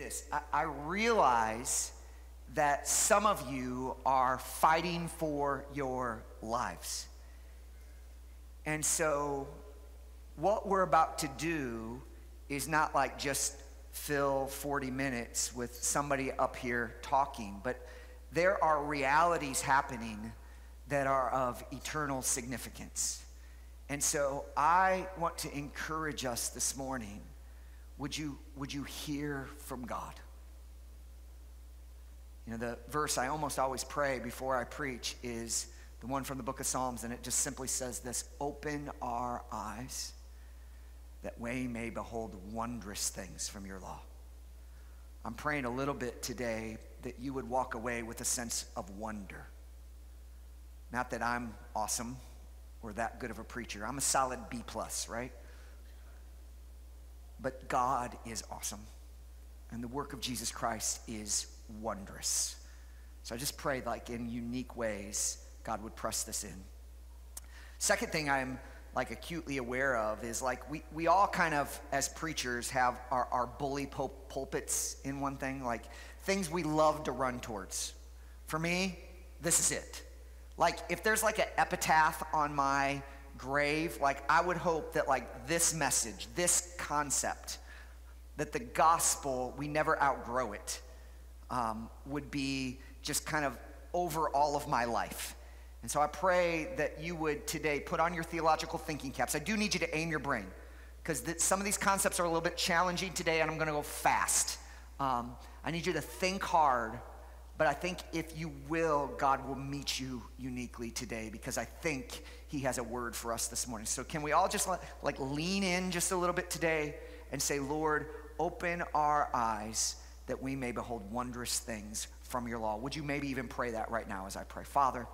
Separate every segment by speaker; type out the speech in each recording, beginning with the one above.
Speaker 1: this I, I realize that some of you are fighting for your lives. And so, what we're about to do is not like just fill 40 minutes with somebody up here talking, but there are realities happening that are of eternal significance. And so I want to encourage us this morning. Would you, would you hear from God? You know, the verse I almost always pray before I preach is the one from the book of Psalms, and it just simply says this Open our eyes that we may behold wondrous things from your law. I'm praying a little bit today that you would walk away with a sense of wonder. Not that I'm awesome or that good of a preacher. I'm a solid B plus, right? But God is awesome. And the work of Jesus Christ is wondrous. So I just pray like in unique ways God would press this in. Second thing I'm like acutely aware of is like we, we all kind of as preachers have our, our bully pul- pulpits in one thing like things we love to run towards for me this is it like if there's like an epitaph on my grave like i would hope that like this message this concept that the gospel we never outgrow it um, would be just kind of over all of my life and so I pray that you would today put on your theological thinking caps. I do need you to aim your brain because some of these concepts are a little bit challenging today, and I'm going to go fast. Um, I need you to think hard, but I think if you will, God will meet you uniquely today because I think He has a word for us this morning. So can we all just like, like lean in just a little bit today and say, Lord, open our eyes that we may behold wondrous things from your law? Would you maybe even pray that right now as I pray? Father,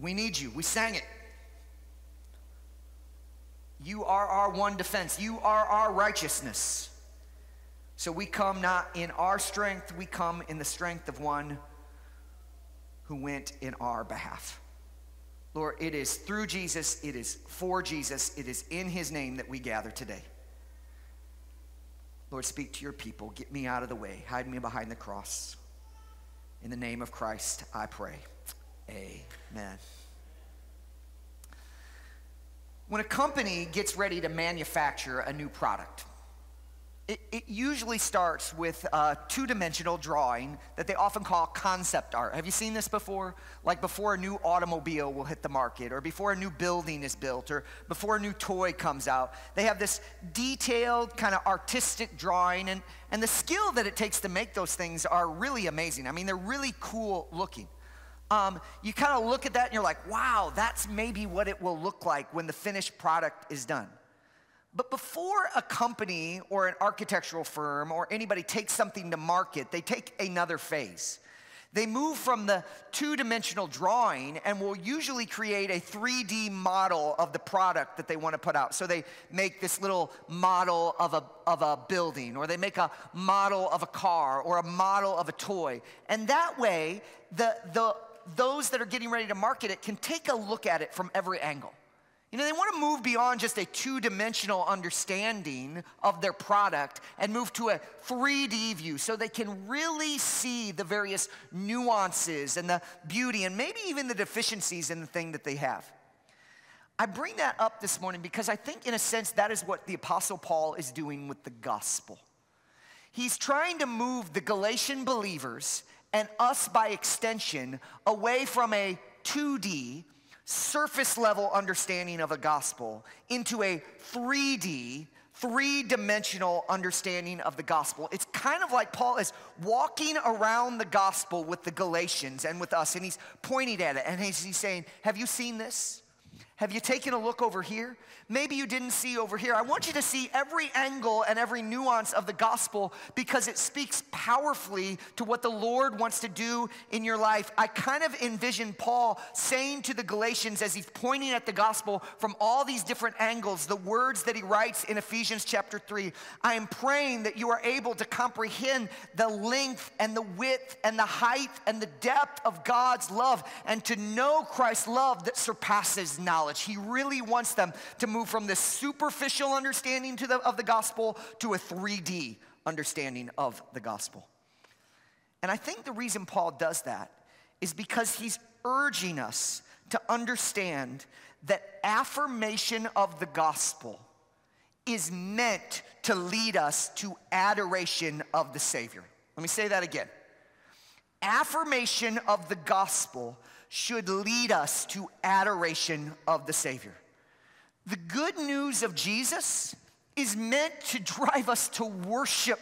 Speaker 1: We need you. We sang it. You are our one defense. You are our righteousness. So we come not in our strength, we come in the strength of one who went in our behalf. Lord, it is through Jesus, it is for Jesus, it is in his name that we gather today. Lord, speak to your people. Get me out of the way. Hide me behind the cross. In the name of Christ, I pray. Amen. When a company gets ready to manufacture a new product, it, it usually starts with a two dimensional drawing that they often call concept art. Have you seen this before? Like before a new automobile will hit the market, or before a new building is built, or before a new toy comes out. They have this detailed, kind of artistic drawing, and, and the skill that it takes to make those things are really amazing. I mean, they're really cool looking um, you kind of look at that and you're like, wow, that's maybe what it will look like when the finished product is done. But before a company or an architectural firm or anybody takes something to market, they take another phase. They move from the two dimensional drawing and will usually create a 3D model of the product that they want to put out. So they make this little model of a, of a building, or they make a model of a car, or a model of a toy. And that way, the, the those that are getting ready to market it can take a look at it from every angle. You know, they want to move beyond just a two dimensional understanding of their product and move to a 3D view so they can really see the various nuances and the beauty and maybe even the deficiencies in the thing that they have. I bring that up this morning because I think, in a sense, that is what the Apostle Paul is doing with the gospel. He's trying to move the Galatian believers and us by extension away from a 2D, surface level understanding of a gospel into a 3D, three dimensional understanding of the gospel. It's kind of like Paul is walking around the gospel with the Galatians and with us, and he's pointing at it and he's, he's saying, Have you seen this? Have you taken a look over here? maybe you didn't see over here. I want you to see every angle and every nuance of the gospel because it speaks powerfully to what the Lord wants to do in your life. I kind of envision Paul saying to the Galatians as he's pointing at the gospel from all these different angles, the words that he writes in Ephesians chapter 3. I am praying that you are able to comprehend the length and the width and the height and the depth of God's love and to know Christ's love that surpasses knowledge knowledge. He really wants them to move from this superficial understanding the, of the gospel to a 3D understanding of the gospel. And I think the reason Paul does that is because he's urging us to understand that affirmation of the gospel is meant to lead us to adoration of the Savior. Let me say that again. Affirmation of the gospel should lead us to adoration of the Savior. The good news of Jesus is meant to drive us to worship,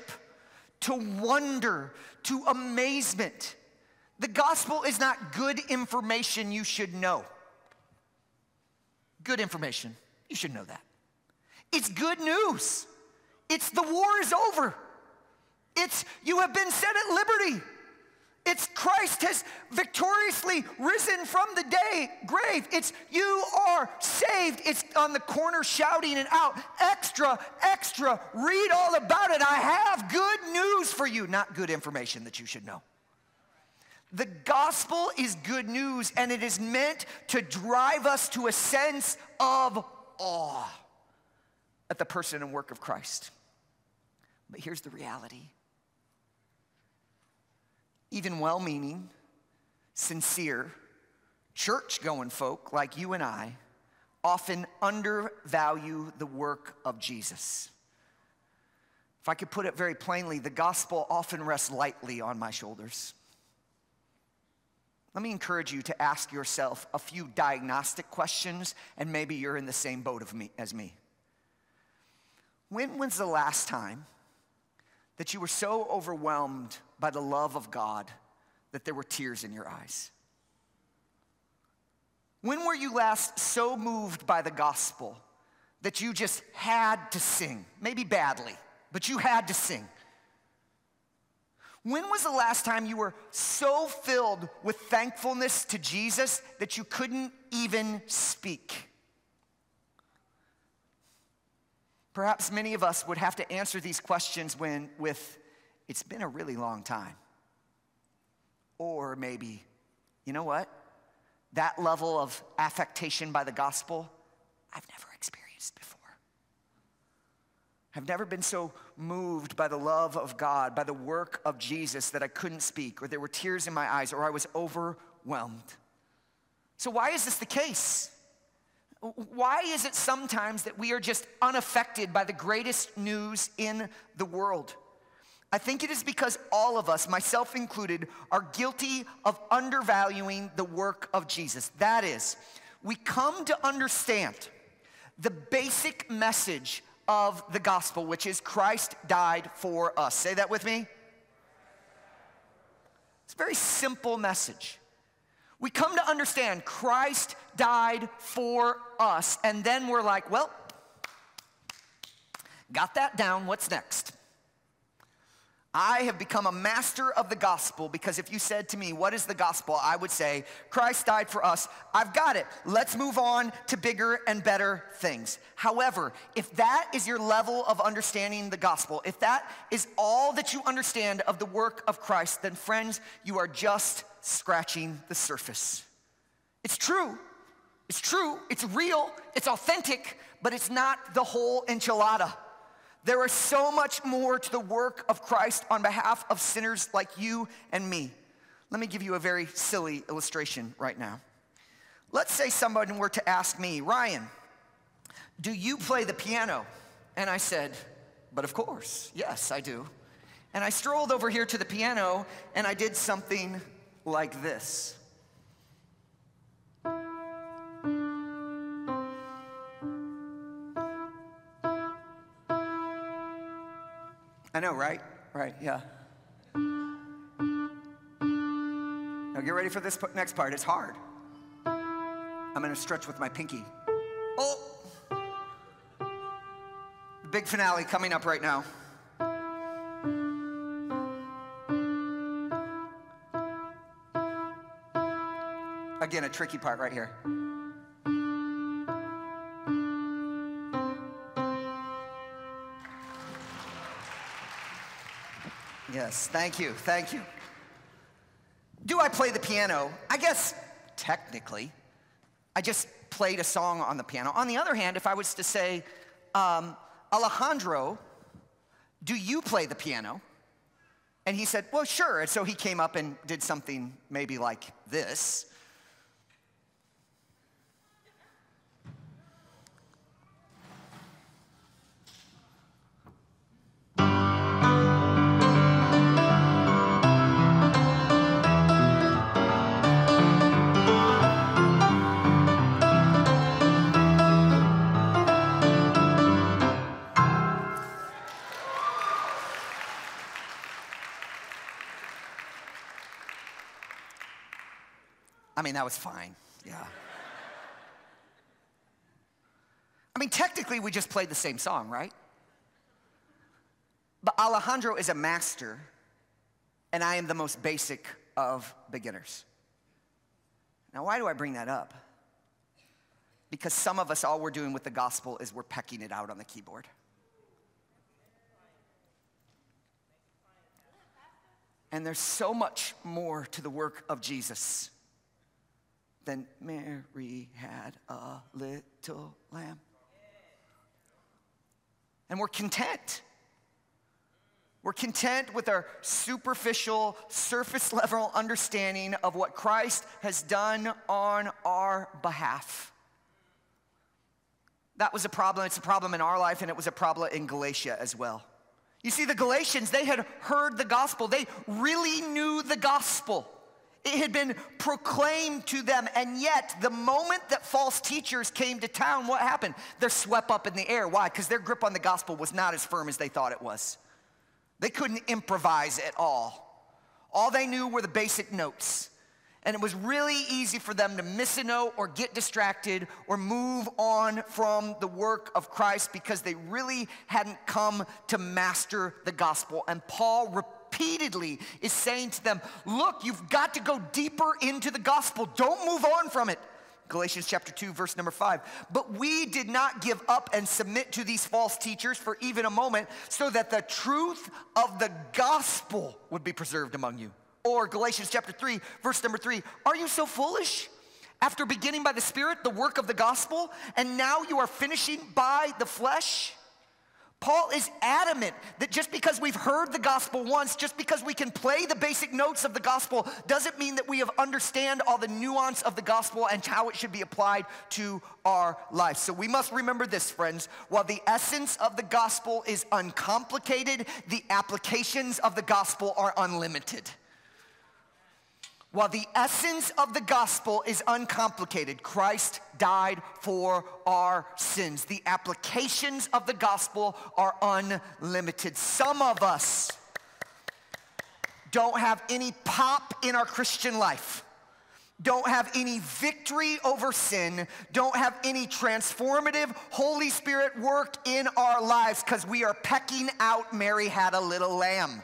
Speaker 1: to wonder, to amazement. The gospel is not good information you should know. Good information, you should know that. It's good news. It's the war is over. It's you have been set at liberty. It's Christ has victoriously risen from the day grave. It's you are saved. It's on the corner shouting it out. Extra, extra, read all about it. I have good news for you, not good information that you should know. The gospel is good news and it is meant to drive us to a sense of awe at the person and work of Christ. But here's the reality even well meaning, sincere, church going folk like you and I often undervalue the work of Jesus. If I could put it very plainly, the gospel often rests lightly on my shoulders. Let me encourage you to ask yourself a few diagnostic questions, and maybe you're in the same boat of me, as me. When was the last time that you were so overwhelmed by the love of God that there were tears in your eyes? When were you last so moved by the gospel that you just had to sing? Maybe badly, but you had to sing. When was the last time you were so filled with thankfulness to Jesus that you couldn't even speak? Perhaps many of us would have to answer these questions when, with, it's been a really long time. Or maybe, you know what? That level of affectation by the gospel, I've never experienced before. I've never been so moved by the love of God, by the work of Jesus, that I couldn't speak, or there were tears in my eyes, or I was overwhelmed. So, why is this the case? Why is it sometimes that we are just unaffected by the greatest news in the world? I think it is because all of us, myself included, are guilty of undervaluing the work of Jesus. That is, we come to understand the basic message of the gospel, which is Christ died for us. Say that with me. It's a very simple message. We come to understand Christ died for us, and then we're like, well, got that down, what's next? I have become a master of the gospel because if you said to me, What is the gospel? I would say, Christ died for us. I've got it. Let's move on to bigger and better things. However, if that is your level of understanding the gospel, if that is all that you understand of the work of Christ, then friends, you are just scratching the surface. It's true. It's true. It's real. It's authentic, but it's not the whole enchilada. There is so much more to the work of Christ on behalf of sinners like you and me. Let me give you a very silly illustration right now. Let's say someone were to ask me, Ryan, do you play the piano? And I said, but of course, yes, I do. And I strolled over here to the piano and I did something like this. I know, right? Right, yeah. Now get ready for this next part. It's hard. I'm gonna stretch with my pinky. Oh! Big finale coming up right now. Again, a tricky part right here. Yes, thank you, thank you. Do I play the piano? I guess technically. I just played a song on the piano. On the other hand, if I was to say, um, Alejandro, do you play the piano? And he said, Well, sure. And so he came up and did something maybe like this. I mean, that was fine. Yeah. I mean, technically, we just played the same song, right? But Alejandro is a master, and I am the most basic of beginners. Now, why do I bring that up? Because some of us, all we're doing with the gospel is we're pecking it out on the keyboard. And there's so much more to the work of Jesus then Mary had a little lamb. And we're content. We're content with our superficial, surface level understanding of what Christ has done on our behalf. That was a problem. It's a problem in our life, and it was a problem in Galatia as well. You see, the Galatians, they had heard the gospel, they really knew the gospel. It had been proclaimed to them, and yet the moment that false teachers came to town, what happened? They're swept up in the air. Why? Because their grip on the gospel was not as firm as they thought it was. They couldn't improvise at all. All they knew were the basic notes. And it was really easy for them to miss a note or get distracted or move on from the work of Christ because they really hadn't come to master the gospel. And Paul repeatedly is saying to them, Look, you've got to go deeper into the gospel. Don't move on from it. Galatians chapter 2, verse number 5. But we did not give up and submit to these false teachers for even a moment, so that the truth of the gospel would be preserved among you. Or Galatians chapter 3, verse number 3. Are you so foolish? After beginning by the Spirit the work of the gospel, and now you are finishing by the flesh? Paul is adamant that just because we've heard the gospel once, just because we can play the basic notes of the gospel, doesn't mean that we have understand all the nuance of the gospel and how it should be applied to our life. So we must remember this, friends. While the essence of the gospel is uncomplicated, the applications of the gospel are unlimited. While the essence of the gospel is uncomplicated, Christ died for our sins. The applications of the gospel are unlimited. Some of us don't have any pop in our Christian life, don't have any victory over sin, don't have any transformative Holy Spirit work in our lives because we are pecking out Mary had a little lamb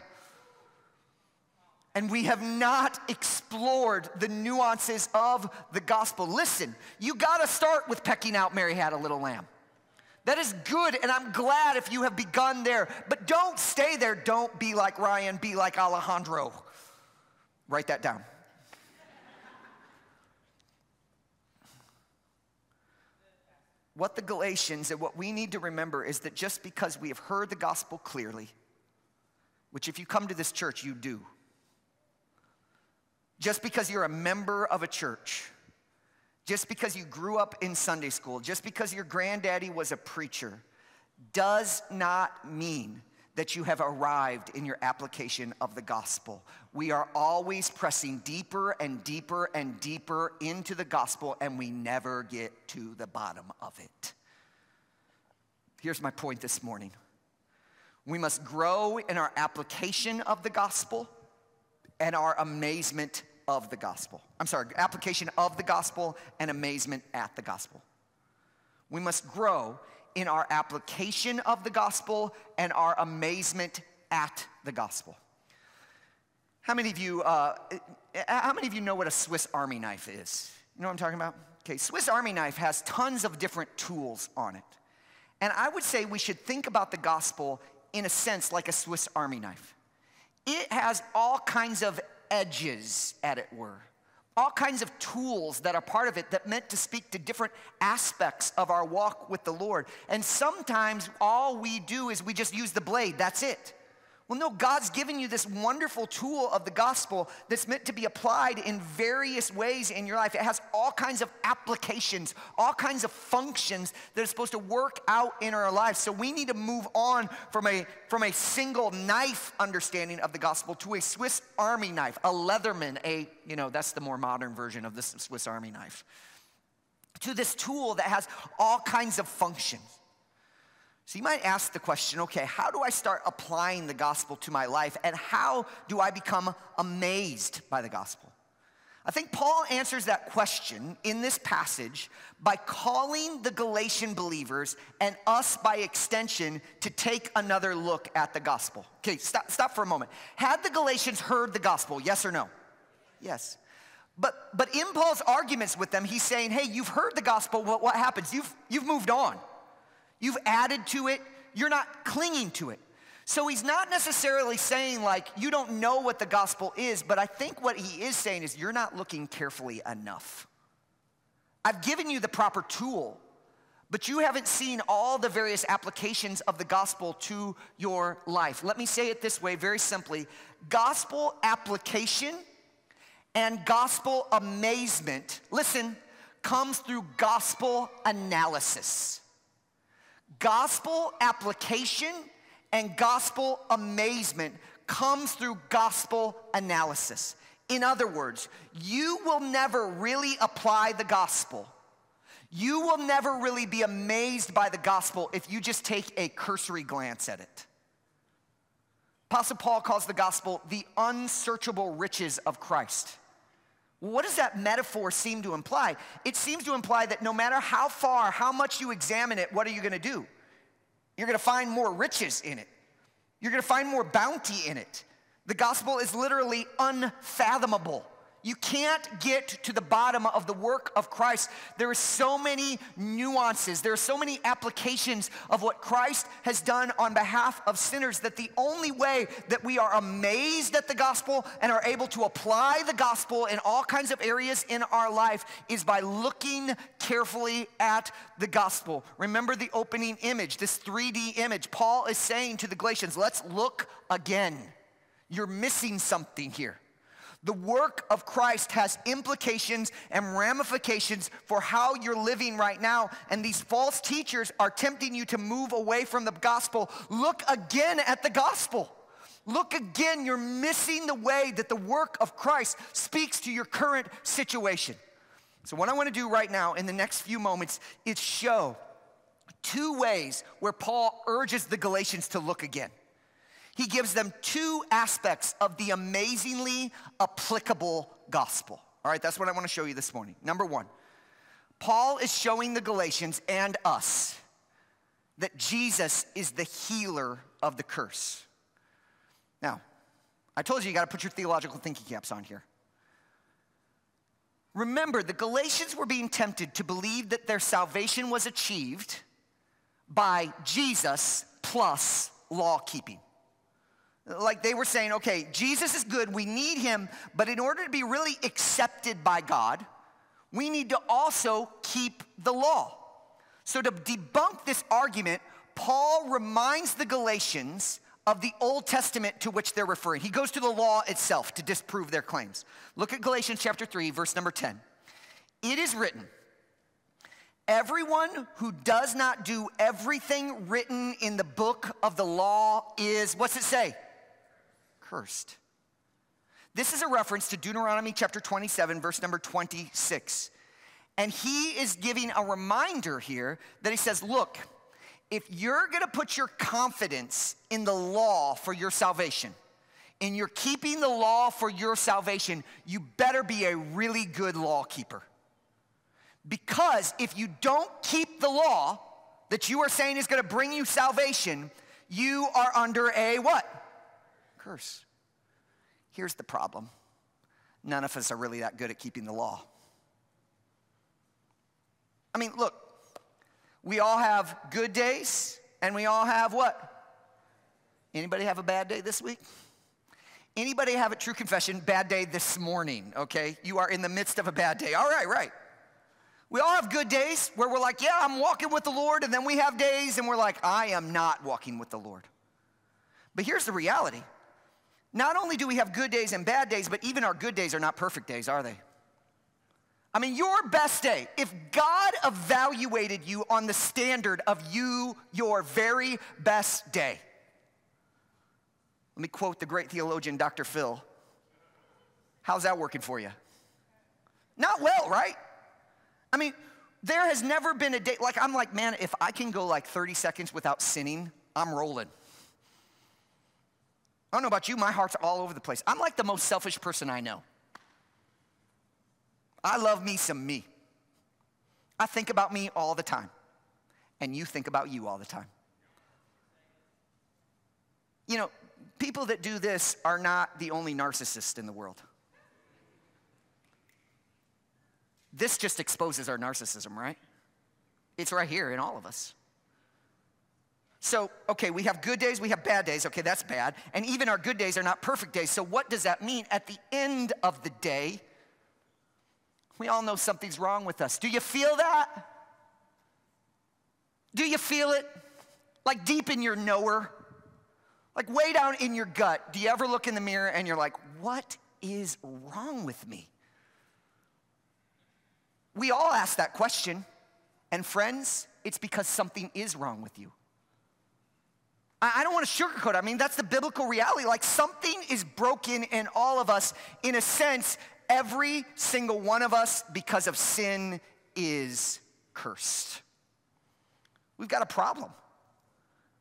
Speaker 1: and we have not explored the nuances of the gospel. Listen, you got to start with pecking out Mary had a little lamb. That is good, and I'm glad if you have begun there, but don't stay there. Don't be like Ryan, be like Alejandro. Write that down. what the Galatians and what we need to remember is that just because we have heard the gospel clearly, which if you come to this church, you do just because you're a member of a church, just because you grew up in Sunday school, just because your granddaddy was a preacher, does not mean that you have arrived in your application of the gospel. We are always pressing deeper and deeper and deeper into the gospel, and we never get to the bottom of it. Here's my point this morning we must grow in our application of the gospel and our amazement of the gospel. I'm sorry, application of the gospel and amazement at the gospel. We must grow in our application of the gospel and our amazement at the gospel. How many of you, uh, how many of you know what a Swiss Army knife is? You know what I'm talking about? Okay, Swiss Army knife has tons of different tools on it. And I would say we should think about the gospel in a sense like a Swiss Army knife. It has all kinds of edges, as it were, all kinds of tools that are part of it that meant to speak to different aspects of our walk with the Lord. And sometimes all we do is we just use the blade, that's it. Well, no, God's given you this wonderful tool of the gospel that's meant to be applied in various ways in your life. It has all kinds of applications, all kinds of functions that are supposed to work out in our lives. So we need to move on from a, from a single knife understanding of the gospel to a Swiss Army knife, a Leatherman, a, you know, that's the more modern version of this Swiss Army knife, to this tool that has all kinds of functions. So you might ask the question okay, how do I start applying the gospel to my life and how do I become amazed by the gospel? I think Paul answers that question in this passage by calling the Galatian believers and us by extension to take another look at the gospel. Okay, stop, stop for a moment. Had the Galatians heard the gospel, yes or no? Yes. But, but in Paul's arguments with them, he's saying, hey, you've heard the gospel, what, what happens? You've, you've moved on. You've added to it, you're not clinging to it. So he's not necessarily saying, like, you don't know what the gospel is, but I think what he is saying is, you're not looking carefully enough. I've given you the proper tool, but you haven't seen all the various applications of the gospel to your life. Let me say it this way very simply gospel application and gospel amazement, listen, comes through gospel analysis. Gospel application and gospel amazement comes through gospel analysis. In other words, you will never really apply the gospel. You will never really be amazed by the gospel if you just take a cursory glance at it. Apostle Paul calls the gospel the unsearchable riches of Christ. What does that metaphor seem to imply? It seems to imply that no matter how far, how much you examine it, what are you gonna do? You're gonna find more riches in it. You're gonna find more bounty in it. The gospel is literally unfathomable. You can't get to the bottom of the work of Christ. There are so many nuances, there are so many applications of what Christ has done on behalf of sinners that the only way that we are amazed at the gospel and are able to apply the gospel in all kinds of areas in our life is by looking carefully at the gospel. Remember the opening image, this 3D image. Paul is saying to the Galatians, let's look again. You're missing something here. The work of Christ has implications and ramifications for how you're living right now. And these false teachers are tempting you to move away from the gospel. Look again at the gospel. Look again, you're missing the way that the work of Christ speaks to your current situation. So, what I want to do right now in the next few moments is show two ways where Paul urges the Galatians to look again he gives them two aspects of the amazingly applicable gospel. All right, that's what I want to show you this morning. Number one, Paul is showing the Galatians and us that Jesus is the healer of the curse. Now, I told you you got to put your theological thinking caps on here. Remember, the Galatians were being tempted to believe that their salvation was achieved by Jesus plus law keeping. Like they were saying, okay, Jesus is good, we need him, but in order to be really accepted by God, we need to also keep the law. So, to debunk this argument, Paul reminds the Galatians of the Old Testament to which they're referring. He goes to the law itself to disprove their claims. Look at Galatians chapter 3, verse number 10. It is written, Everyone who does not do everything written in the book of the law is, what's it say? Cursed. This is a reference to Deuteronomy chapter 27, verse number 26. And he is giving a reminder here that he says, Look, if you're gonna put your confidence in the law for your salvation, and you're keeping the law for your salvation, you better be a really good law keeper. Because if you don't keep the law that you are saying is gonna bring you salvation, you are under a what? Curse. Here's the problem none of us are really that good at keeping the law. I mean, look, we all have good days and we all have what? Anybody have a bad day this week? Anybody have a true confession? Bad day this morning, okay? You are in the midst of a bad day. All right, right. We all have good days where we're like, yeah, I'm walking with the Lord. And then we have days and we're like, I am not walking with the Lord. But here's the reality not only do we have good days and bad days, but even our good days are not perfect days, are they? I mean, your best day, if God evaluated you on the standard of you, your very best day, let me quote the great theologian, Dr. Phil. How's that working for you? Not well, right? I mean, there has never been a day, like, I'm like, man, if I can go like 30 seconds without sinning, I'm rolling. I don't know about you, my heart's all over the place. I'm like the most selfish person I know. I love me some me. I think about me all the time, and you think about you all the time. You know, people that do this are not the only narcissists in the world. This just exposes our narcissism, right? It's right here in all of us. So, okay, we have good days, we have bad days. Okay, that's bad. And even our good days are not perfect days. So, what does that mean? At the end of the day, we all know something's wrong with us. Do you feel that? Do you feel it? Like deep in your knower? Like way down in your gut, do you ever look in the mirror and you're like, what is wrong with me? We all ask that question. And friends, it's because something is wrong with you. I don't want to sugarcoat. I mean, that's the biblical reality. Like something is broken in all of us. In a sense, every single one of us, because of sin, is cursed. We've got a problem.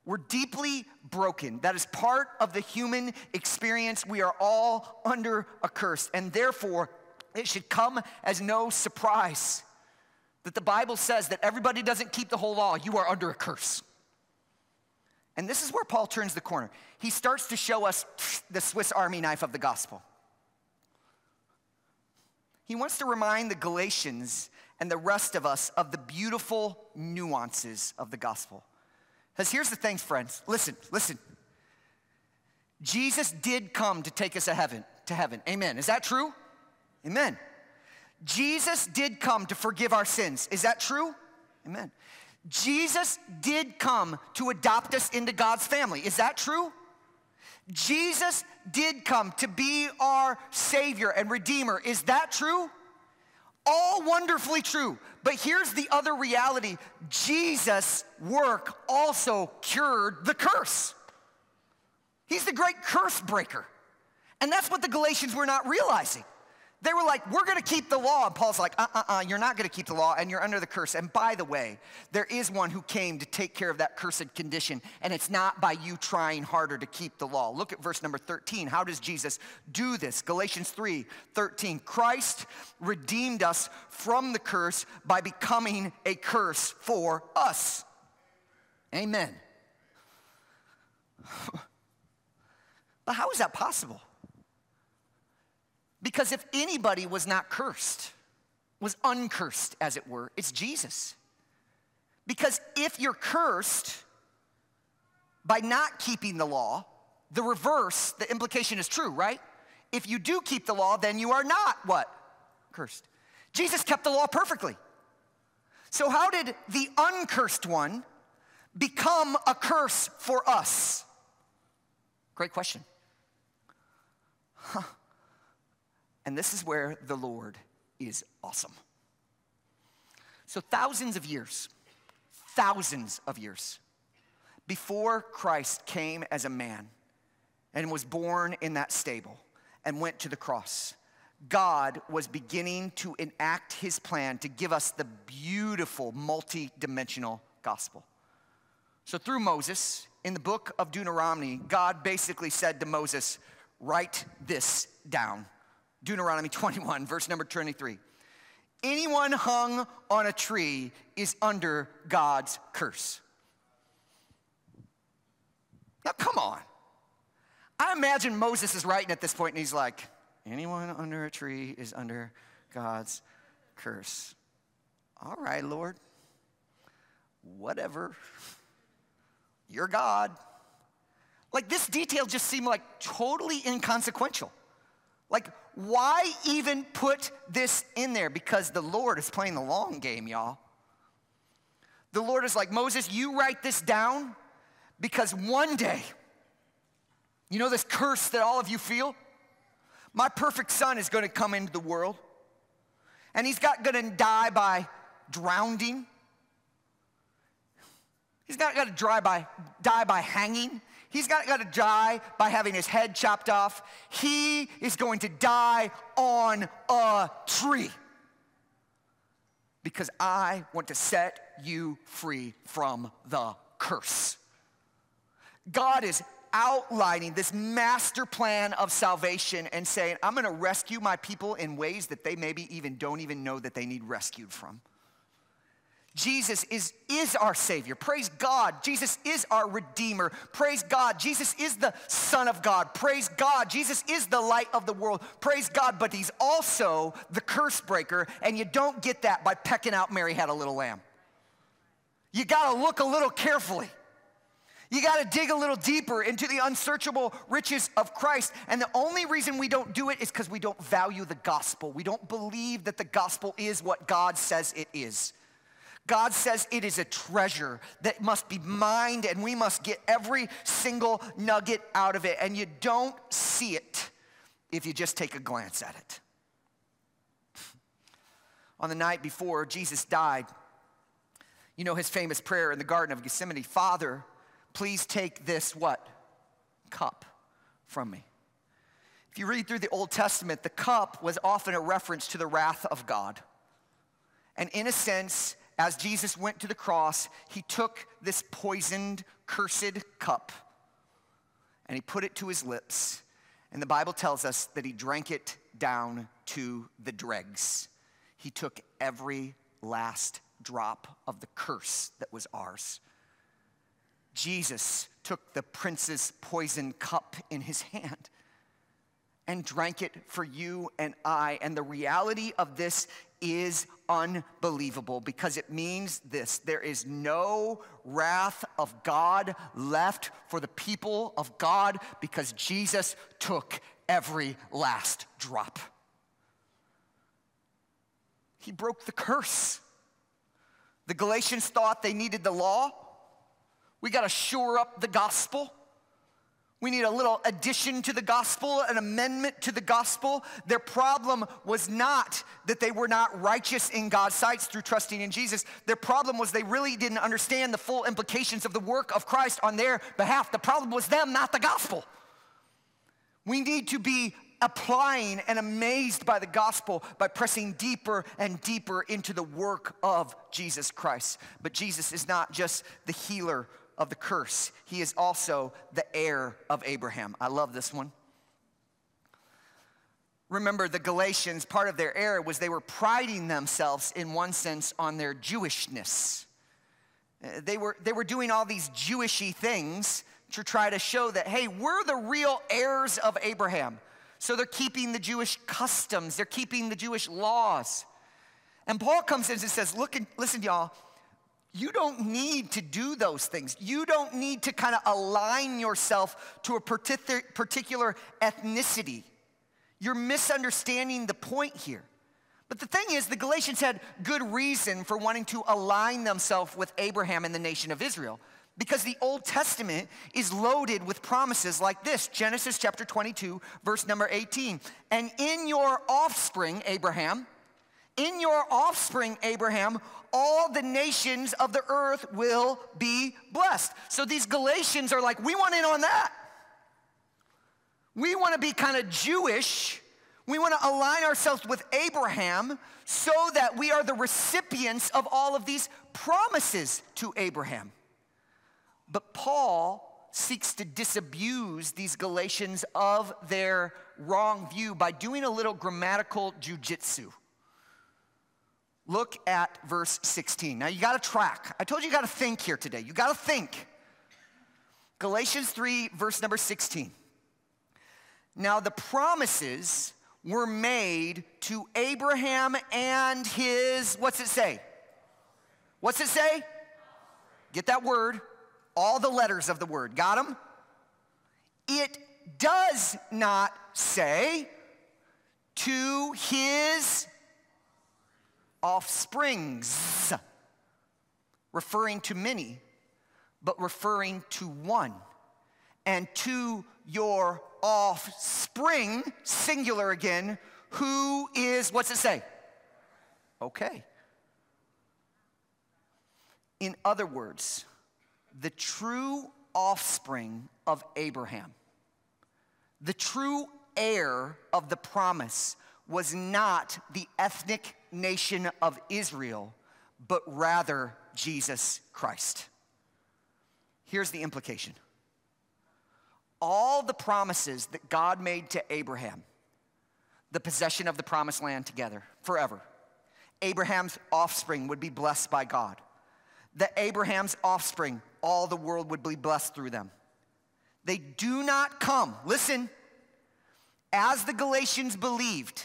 Speaker 1: We're deeply broken. That is part of the human experience. We are all under a curse. And therefore, it should come as no surprise that the Bible says that everybody doesn't keep the whole law. You are under a curse. And this is where Paul turns the corner. He starts to show us the Swiss Army knife of the gospel. He wants to remind the Galatians and the rest of us of the beautiful nuances of the gospel. Because here's the thing, friends. Listen, listen. Jesus did come to take us to heaven, to heaven. Amen. Is that true? Amen. Jesus did come to forgive our sins. Is that true? Amen. Jesus did come to adopt us into God's family. Is that true? Jesus did come to be our Savior and Redeemer. Is that true? All wonderfully true. But here's the other reality Jesus' work also cured the curse. He's the great curse breaker. And that's what the Galatians were not realizing. They were like, we're gonna keep the law. And Paul's like, uh uh uh, you're not gonna keep the law and you're under the curse. And by the way, there is one who came to take care of that cursed condition, and it's not by you trying harder to keep the law. Look at verse number 13. How does Jesus do this? Galatians 3 13. Christ redeemed us from the curse by becoming a curse for us. Amen. but how is that possible? Because if anybody was not cursed, was uncursed, as it were, it's Jesus. Because if you're cursed by not keeping the law, the reverse, the implication is true, right? If you do keep the law, then you are not what? Cursed. Jesus kept the law perfectly. So, how did the uncursed one become a curse for us? Great question. Huh. And this is where the Lord is awesome. So, thousands of years, thousands of years before Christ came as a man and was born in that stable and went to the cross, God was beginning to enact his plan to give us the beautiful multi dimensional gospel. So, through Moses, in the book of Deuteronomy, God basically said to Moses, Write this down. Deuteronomy 21, verse number 23. Anyone hung on a tree is under God's curse. Now, come on. I imagine Moses is writing at this point and he's like, anyone under a tree is under God's curse. All right, Lord. Whatever. You're God. Like this detail just seemed like totally inconsequential. Like, why even put this in there? Because the Lord is playing the long game, y'all. The Lord is like, Moses, you write this down because one day, you know this curse that all of you feel? My perfect son is going to come into the world, and he's not going to die by drowning. He's not to die by, die by hanging. He's not going to die by having his head chopped off. He is going to die on a tree because I want to set you free from the curse. God is outlining this master plan of salvation and saying, I'm going to rescue my people in ways that they maybe even don't even know that they need rescued from. Jesus is, is our Savior. Praise God. Jesus is our Redeemer. Praise God. Jesus is the Son of God. Praise God. Jesus is the light of the world. Praise God. But He's also the curse breaker, and you don't get that by pecking out Mary had a little lamb. You got to look a little carefully. You got to dig a little deeper into the unsearchable riches of Christ. And the only reason we don't do it is because we don't value the gospel. We don't believe that the gospel is what God says it is. God says it is a treasure that must be mined and we must get every single nugget out of it. And you don't see it if you just take a glance at it. On the night before Jesus died, you know his famous prayer in the Garden of Gethsemane Father, please take this what? Cup from me. If you read through the Old Testament, the cup was often a reference to the wrath of God. And in a sense, as Jesus went to the cross, he took this poisoned, cursed cup and he put it to his lips. And the Bible tells us that he drank it down to the dregs. He took every last drop of the curse that was ours. Jesus took the prince's poison cup in his hand and drank it for you and I. And the reality of this is unbelievable because it means this there is no wrath of God left for the people of God because Jesus took every last drop. He broke the curse. The Galatians thought they needed the law. We got to shore up the gospel. We need a little addition to the gospel, an amendment to the gospel. Their problem was not that they were not righteous in God's sight through trusting in Jesus. Their problem was they really didn't understand the full implications of the work of Christ on their behalf. The problem was them, not the gospel. We need to be applying and amazed by the gospel by pressing deeper and deeper into the work of Jesus Christ. But Jesus is not just the healer of the curse, he is also the heir of Abraham. I love this one. Remember, the Galatians, part of their error was they were priding themselves, in one sense, on their Jewishness. Uh, they were, they were doing all these Jewishy things to try to show that, hey, we're the real heirs of Abraham. So they're keeping the Jewish customs, they're keeping the Jewish laws. And Paul comes in and says, Look, and listen, y'all, you don't need to do those things. You don't need to kind of align yourself to a particular ethnicity. You're misunderstanding the point here. But the thing is, the Galatians had good reason for wanting to align themselves with Abraham and the nation of Israel. Because the Old Testament is loaded with promises like this Genesis chapter 22, verse number 18. And in your offspring, Abraham, in your offspring, Abraham, all the nations of the earth will be blessed. So these Galatians are like, we want in on that. We want to be kind of Jewish. We want to align ourselves with Abraham so that we are the recipients of all of these promises to Abraham. But Paul seeks to disabuse these Galatians of their wrong view by doing a little grammatical jujitsu. Look at verse 16. Now you got to track. I told you you got to think here today. You got to think. Galatians 3, verse number 16. Now the promises were made to Abraham and his, what's it say? What's it say? Get that word, all the letters of the word. Got them? it does not say to his offsprings, referring to many, but referring to one. And to your offspring, singular again, who is, what's it say? Okay. In other words, the true offspring of Abraham, the true heir of the promise, was not the ethnic nation of Israel, but rather Jesus Christ. Here's the implication all the promises that God made to Abraham, the possession of the promised land together forever, Abraham's offspring would be blessed by God. That Abraham's offspring, all the world would be blessed through them. They do not come, listen, as the Galatians believed,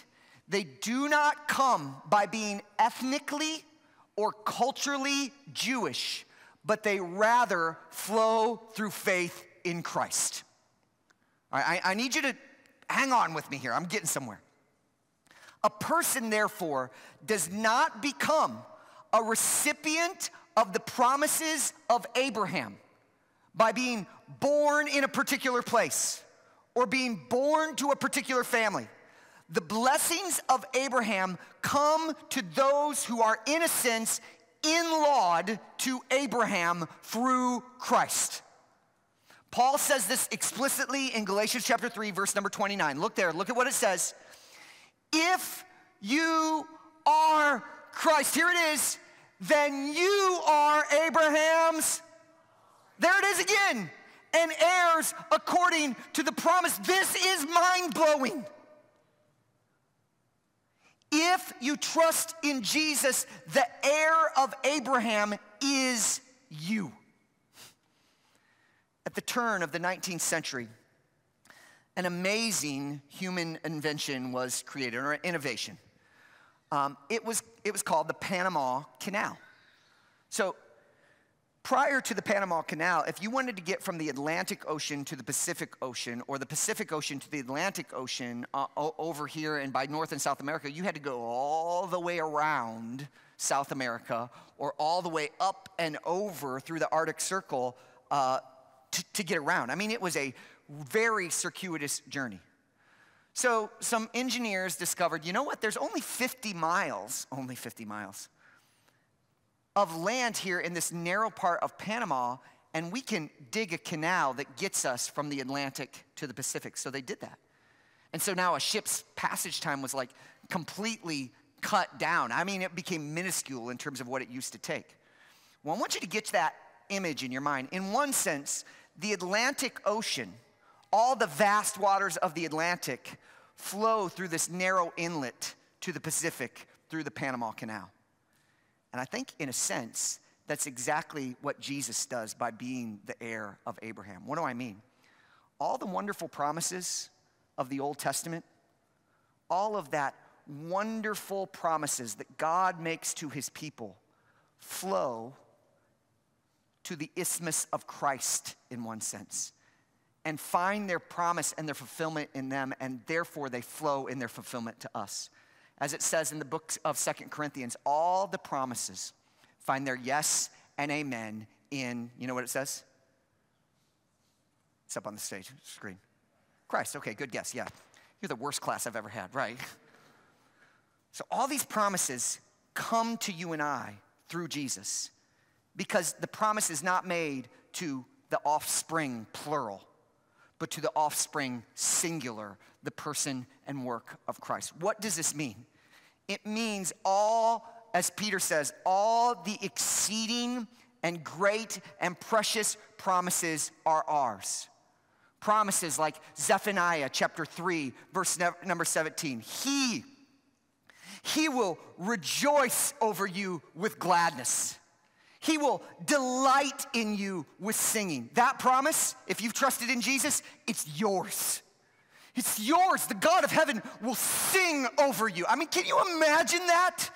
Speaker 1: they do not come by being ethnically or culturally Jewish, but they rather flow through faith in Christ. All right, I, I need you to hang on with me here. I'm getting somewhere. A person, therefore, does not become a recipient of the promises of Abraham by being born in a particular place or being born to a particular family. The blessings of Abraham come to those who are, in a sense, in laud to Abraham through Christ. Paul says this explicitly in Galatians chapter 3, verse number 29. Look there, look at what it says. If you are Christ, here it is, then you are Abraham's. There it is again, and heirs according to the promise. This is mind blowing. If you trust in Jesus, the heir of Abraham is you. At the turn of the 19th century, an amazing human invention was created, or innovation. Um, it, was, it was called the Panama Canal. So, prior to the Panama Canal, if you wanted to get from the Atlantic Ocean to the Pacific Ocean, or the Pacific Ocean to the Atlantic Ocean uh, over here and by North and South America, you had to go all the way around South America or all the way up and over through the Arctic Circle uh, to, to get around. I mean, it was a very circuitous journey. So some engineers discovered, you know what, there's only 50 miles, only 50 miles of land here in this narrow part of Panama, and we can dig a canal that gets us from the Atlantic to the Pacific. So they did that. And so now a ship's passage time was like completely cut down. I mean, it became minuscule in terms of what it used to take. Well, I want you to get that image in your mind. In one sense, the Atlantic Ocean, all the vast waters of the Atlantic, flow through this narrow inlet to the Pacific through the Panama Canal. And I think, in a sense, that's exactly what Jesus does by being the heir of Abraham. What do I mean? All the wonderful promises of the Old Testament, all of that wonderful promises that God makes to his people flow to the isthmus of Christ in one sense and find their promise and their fulfillment in them, and therefore they flow in their fulfillment to us. As it says in the book of Second Corinthians, all the promises find their yes and amen in, you know what it says? It's up on the stage screen. Christ, okay, good guess, yeah. You're the worst class I've ever had, right? So all these promises come to you and I through Jesus because the promise is not made to the offspring, plural, but to the offspring, singular, the person and work of Christ. What does this mean? It means all, as Peter says, all the exceeding and great and precious promises are ours. Promises like Zephaniah chapter 3, verse number 17. He, he will rejoice over you with gladness. He will delight in you with singing. That promise, if you've trusted in Jesus, it's yours. It's yours. The God of heaven will sing over you. I mean, can you imagine that?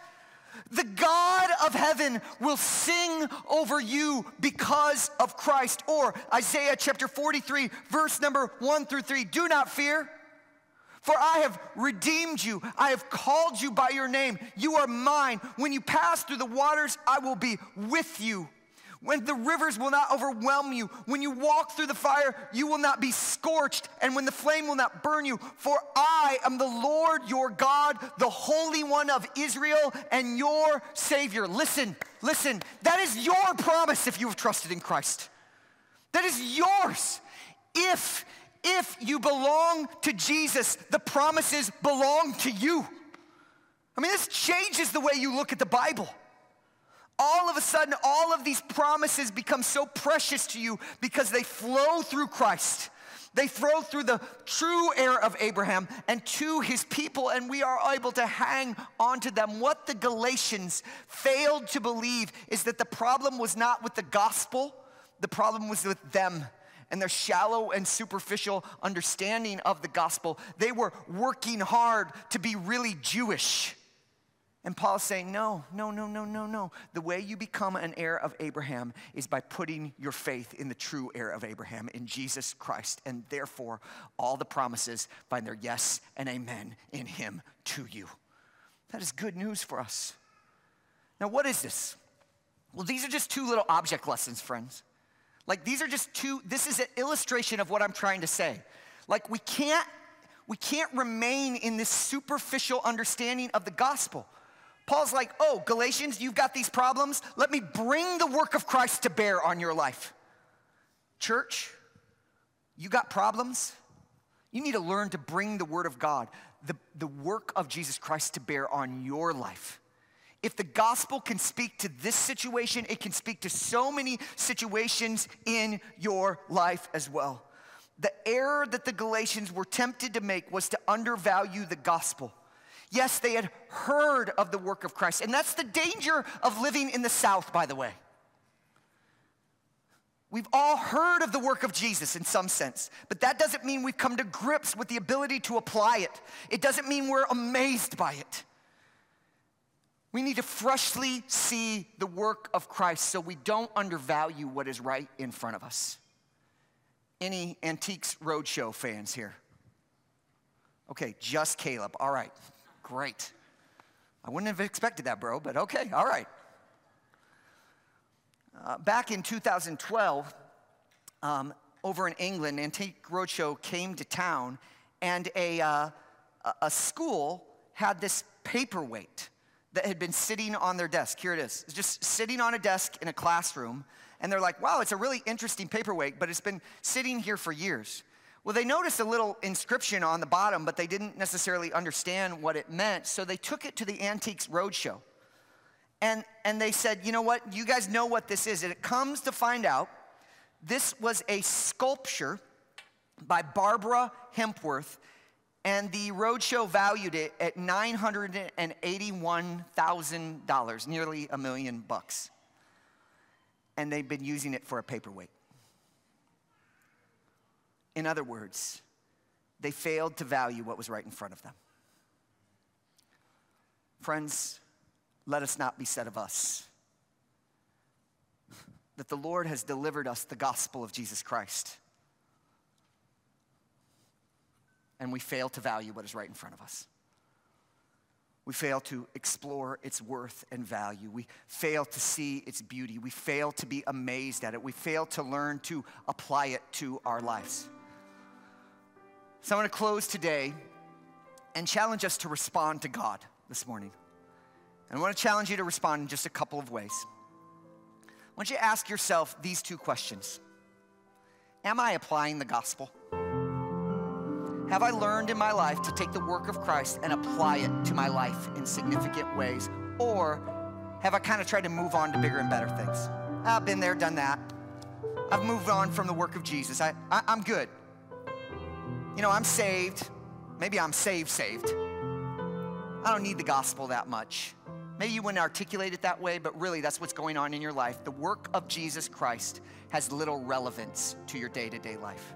Speaker 1: The God of heaven will sing over you because of Christ. Or Isaiah chapter 43, verse number 1 through 3 Do not fear. For I have redeemed you. I have called you by your name. You are mine. When you pass through the waters, I will be with you. When the rivers will not overwhelm you. When you walk through the fire, you will not be scorched. And when the flame will not burn you. For I am the Lord your God, the Holy One of Israel, and your Savior. Listen, listen. That is your promise if you have trusted in Christ. That is yours. If if you belong to Jesus, the promises belong to you. I mean, this changes the way you look at the Bible. All of a sudden, all of these promises become so precious to you because they flow through Christ. They flow through the true heir of Abraham and to his people, and we are able to hang on to them. What the Galatians failed to believe is that the problem was not with the gospel, the problem was with them and their shallow and superficial understanding of the gospel. They were working hard to be really Jewish. And Paul's saying, no, no, no, no, no, no. The way you become an heir of Abraham is by putting your faith in the true heir of Abraham, in Jesus Christ. And therefore, all the promises find their yes and amen in him to you. That is good news for us. Now, what is this? Well, these are just two little object lessons, friends. Like these are just two, this is an illustration of what I'm trying to say. Like we can't, we can't remain in this superficial understanding of the gospel. Paul's like, oh, Galatians, you've got these problems. Let me bring the work of Christ to bear on your life. Church, you got problems? You need to learn to bring the word of God, the, the work of Jesus Christ to bear on your life. If the gospel can speak to this situation, it can speak to so many situations in your life as well. The error that the Galatians were tempted to make was to undervalue the gospel. Yes, they had heard of the work of Christ, and that's the danger of living in the South, by the way. We've all heard of the work of Jesus in some sense, but that doesn't mean we've come to grips with the ability to apply it. It doesn't mean we're amazed by it. We need to freshly see the work of Christ so we don't undervalue what is right in front of us. Any Antiques Roadshow fans here? Okay, just Caleb. All right, great. I wouldn't have expected that, bro, but okay, all right. Uh, back in 2012, um, over in England, Antique Roadshow came to town, and a, uh, a school had this paperweight that had been sitting on their desk. Here it is. It's just sitting on a desk in a classroom. And they're like, wow, it's a really interesting paperweight, but it's been sitting here for years. Well, they noticed a little inscription on the bottom, but they didn't necessarily understand what it meant. So they took it to the Antiques Roadshow. And, and they said, you know what? You guys know what this is. And it comes to find out this was a sculpture by Barbara Hepworth and the roadshow valued it at $981,000, nearly a million bucks. And they've been using it for a paperweight. In other words, they failed to value what was right in front of them. Friends, let us not be said of us that the Lord has delivered us the gospel of Jesus Christ and we fail to value what is right in front of us. We fail to explore its worth and value. We fail to see its beauty. We fail to be amazed at it. We fail to learn to apply it to our lives. So I want to close today and challenge us to respond to God this morning. And I want to challenge you to respond in just a couple of ways. I want you to ask yourself these two questions Am I applying the gospel? Have I learned in my life to take the work of Christ and apply it to my life in significant ways? Or have I kind of tried to move on to bigger and better things? I've been there, done that. I've moved on from the work of Jesus. I, I, am good. You know, I'm saved. Maybe I'm saved, saved. I don't need the gospel that much. Maybe you wouldn't articulate it that way, but really that's what's going on in your life. The work of Jesus Christ has little relevance to your day to day life.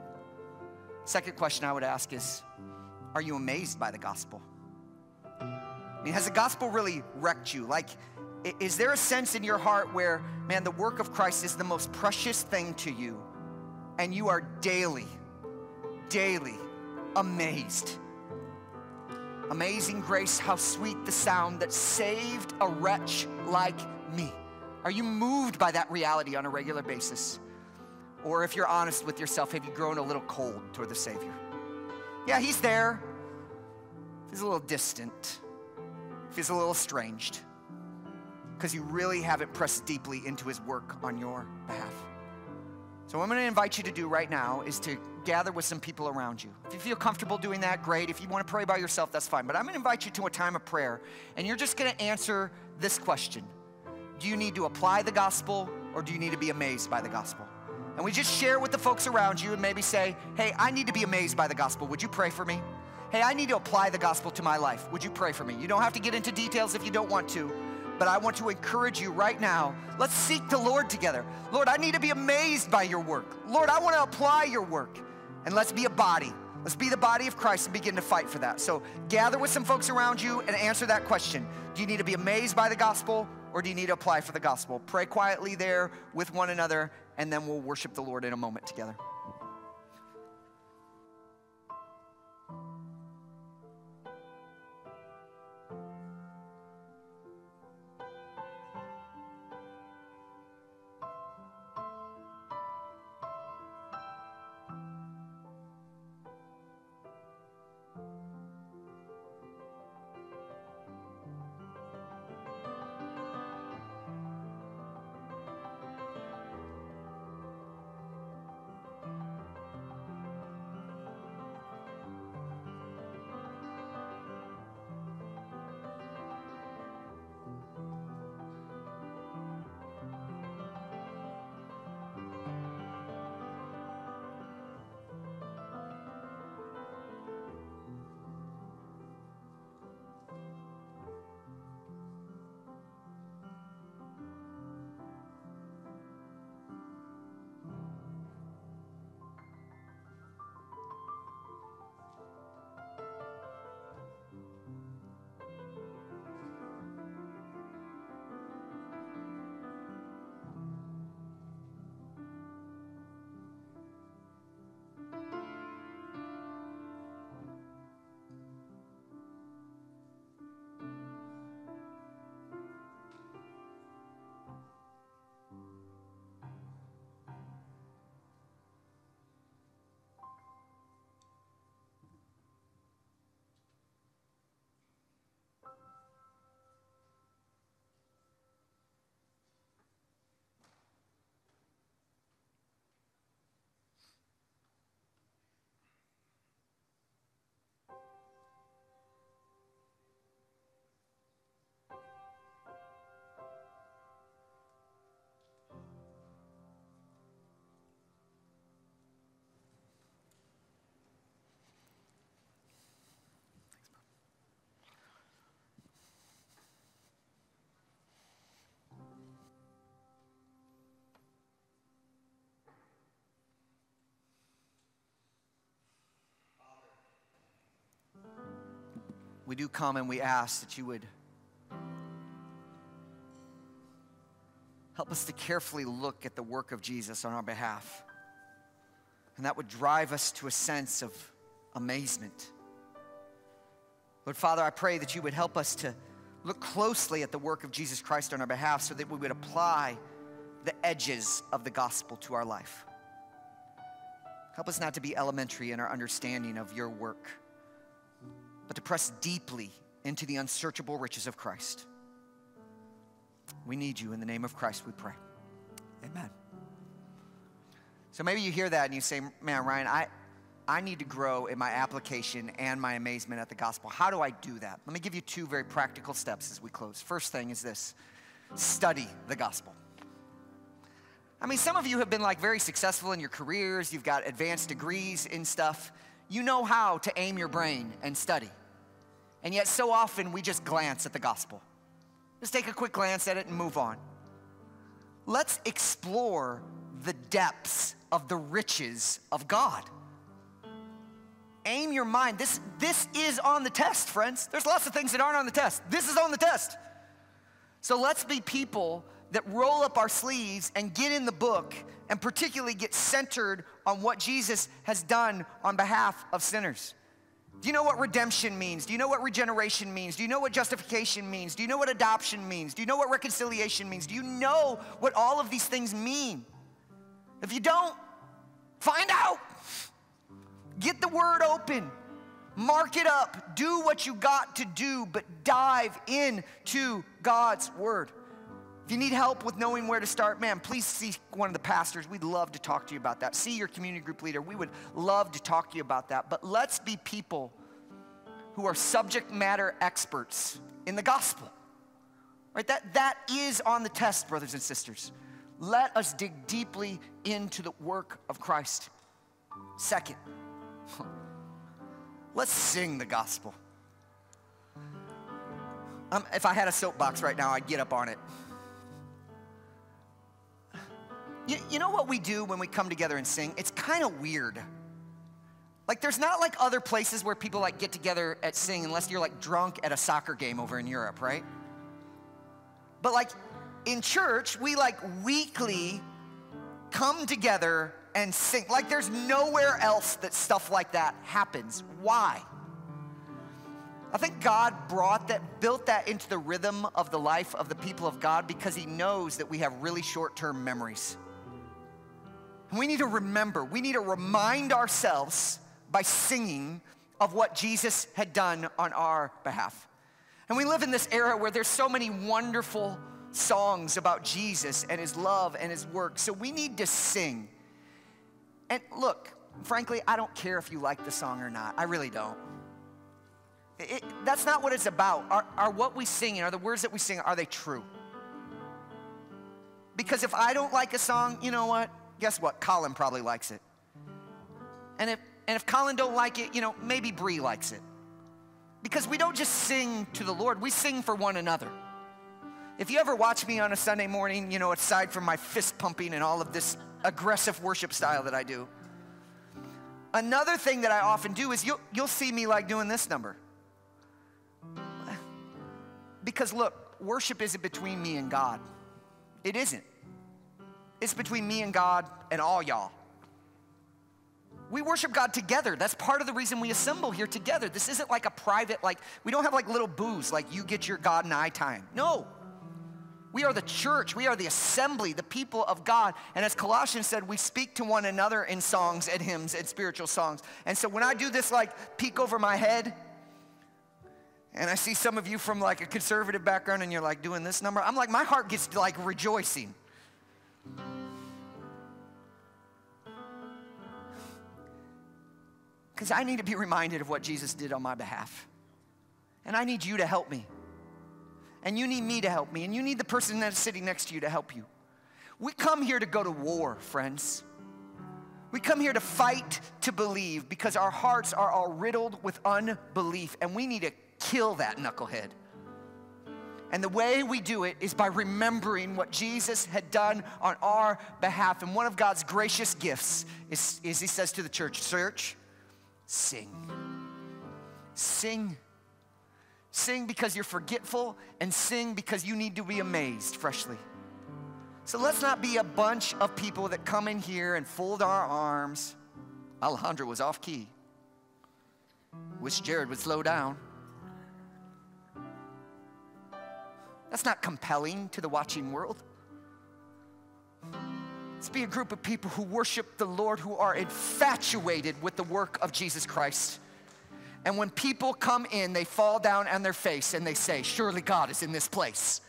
Speaker 1: Second question I would ask is Are you amazed by the gospel? I mean, has the gospel really wrecked you? Like, Is there a sense in your heart where, man, the work of Christ is the most precious thing to you, and you are daily, daily amazed? Amazing grace, how sweet the sound that saved a wretch like me. Are you moved by that reality on a regular basis? Or if you're honest with yourself, have you grown a little cold toward the Savior? Yeah, He's there. He's a little distant. He's a little estranged because you really haven't pressed deeply into his work on your behalf. So, what I'm going to invite you to do right now is to gather with some people around you. If you feel comfortable doing that, great. If you want to pray by yourself, that's fine. But I'm going to invite you to a time of prayer, and you're just going to answer this question Do you need to apply the gospel, or do you need to be amazed by the gospel? And we just share with the folks around you and maybe say, Hey, I need to be amazed by the gospel. Would you pray for me? Hey, I need to apply the gospel to my life. Would you pray for me? You don't have to get into details if you don't want to but I want to encourage you right now. Let's seek the Lord together. Lord, I need to be amazed by your work. Lord, I want to apply your work. And let's be a body. Let's be the body of Christ and begin to fight for that. So gather with some folks around you and answer that question. Do you need to be amazed by the gospel or do you need to apply for the gospel? Pray quietly there with one another, and then we'll worship the Lord in a moment together. We do come and we ask that you would help us to carefully look at the work of Jesus on our behalf. And that would drive us to a sense of amazement. Lord Father, I pray that you would help us to look closely at the work of Jesus Christ on our behalf so that we would apply the edges of the gospel to our life. Help us not to be elementary in our understanding of your work but to press deeply into the unsearchable riches of Christ. We need you in the name of Christ, we pray. Amen. So maybe you hear that and you say, Man, Ryan, I, I need to grow in my application and my amazement at the gospel. How do I do that? Let me give you two very practical steps as we close. First thing is this study the gospel. I mean, some of you have been like very successful in your careers, you've got advanced degrees in stuff you know how to aim your brain and study. And yet, so often we just glance at the gospel. Just take a quick glance at it and move on. Let's explore the depths of the riches of God. Aim your mind. This, this is on the test, friends. There's lots of things that aren't on the test. This is on the test. So let's be people that roll up our sleeves and get in the book and particularly get centered on what Jesus has done on behalf of sinners. Do you know what redemption means? Do you know what regeneration means? Do you know what justification means? Do you know what adoption means? Do you know what reconciliation means? Do you know what all of these things mean? If you don't, find out. Get the word open. Mark it up. Do what you got to do, but dive into God's word. If you need help with knowing where to start, man, please see one of the pastors. We'd love to talk to you about that. See your community group leader. We would love to talk to you about that. But let's be people who are subject matter experts in the gospel. Right? That, that is on the test, brothers and sisters. Let us dig deeply into the work of Christ. Second, let's sing the gospel. Um, if I had a soapbox right now, I'd get up on it. You, you know what we do when we come together and sing? It's kind of weird. Like there's not like other places where people like get together at sing unless you're like drunk at a soccer game over in Europe, right? But like in church, we like weekly come together and sing. Like there's nowhere else that stuff like that happens. Why? I think God brought that, built that into the rhythm of the life of the people of God because He knows that we have really short term memories. We need to remember, we need to remind ourselves by singing of what Jesus had done on our behalf. And we live in this era where there's so many wonderful songs about Jesus and his love and his work. So we need to sing. And look, frankly, I don't care if you like the song or not. I really don't. It, that's not what it's about. Are, are what we sing, and are the words that we sing, are they true? Because if I don't like a song, you know what? Guess what? Colin probably likes it. And if, and if Colin don't like it, you know, maybe Bree likes it. Because we don't just sing to the Lord, we sing for one another. If you ever watch me on a Sunday morning, you know, aside from my fist pumping and all of this aggressive worship style that I do, another thing that I often do is you'll, you'll see me like doing this number. Because look, worship isn't between me and God. It isn't. It's between me and God and all y'all. We worship God together. That's part of the reason we assemble here together. This isn't like a private, like, we don't have like little booths, like you get your God and I time. No. We are the church. We are the assembly, the people of God. And as Colossians said, we speak to one another in songs and hymns and spiritual songs. And so when I do this, like, peek over my head, and I see some of you from like a conservative background and you're like doing this number, I'm like, my heart gets like rejoicing. Because I need to be reminded of what Jesus did on my behalf. And I need you to help me. And you need me to help me. And you need the person that's sitting next to you to help you. We come here to go to war, friends. We come here to fight to believe because our hearts are all riddled with unbelief and we need to kill that knucklehead. And the way we do it is by remembering what Jesus had done on our behalf. And one of God's gracious gifts is, is He says to the church, Church, sing. Sing. Sing because you're forgetful, and sing because you need to be amazed freshly. So let's not be a bunch of people that come in here and fold our arms. Alejandro was off key. Wish Jared would slow down. That's not compelling to the watching world. Let's be a group of people who worship the Lord, who are infatuated with the work of Jesus Christ. And when people come in, they fall down on their face and they say, Surely God is in this place.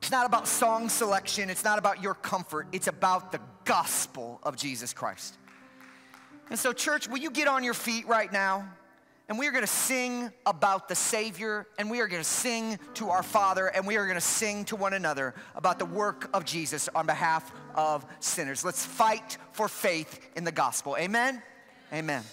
Speaker 1: It's not about song selection, it's not about your comfort, it's about the gospel of Jesus Christ. And so, church, will you get on your feet right now? And we are going to sing about the Savior, and we are going to sing to our Father, and we are going to sing to one another about the work of Jesus on behalf of sinners. Let's fight for faith in the gospel. Amen? Amen.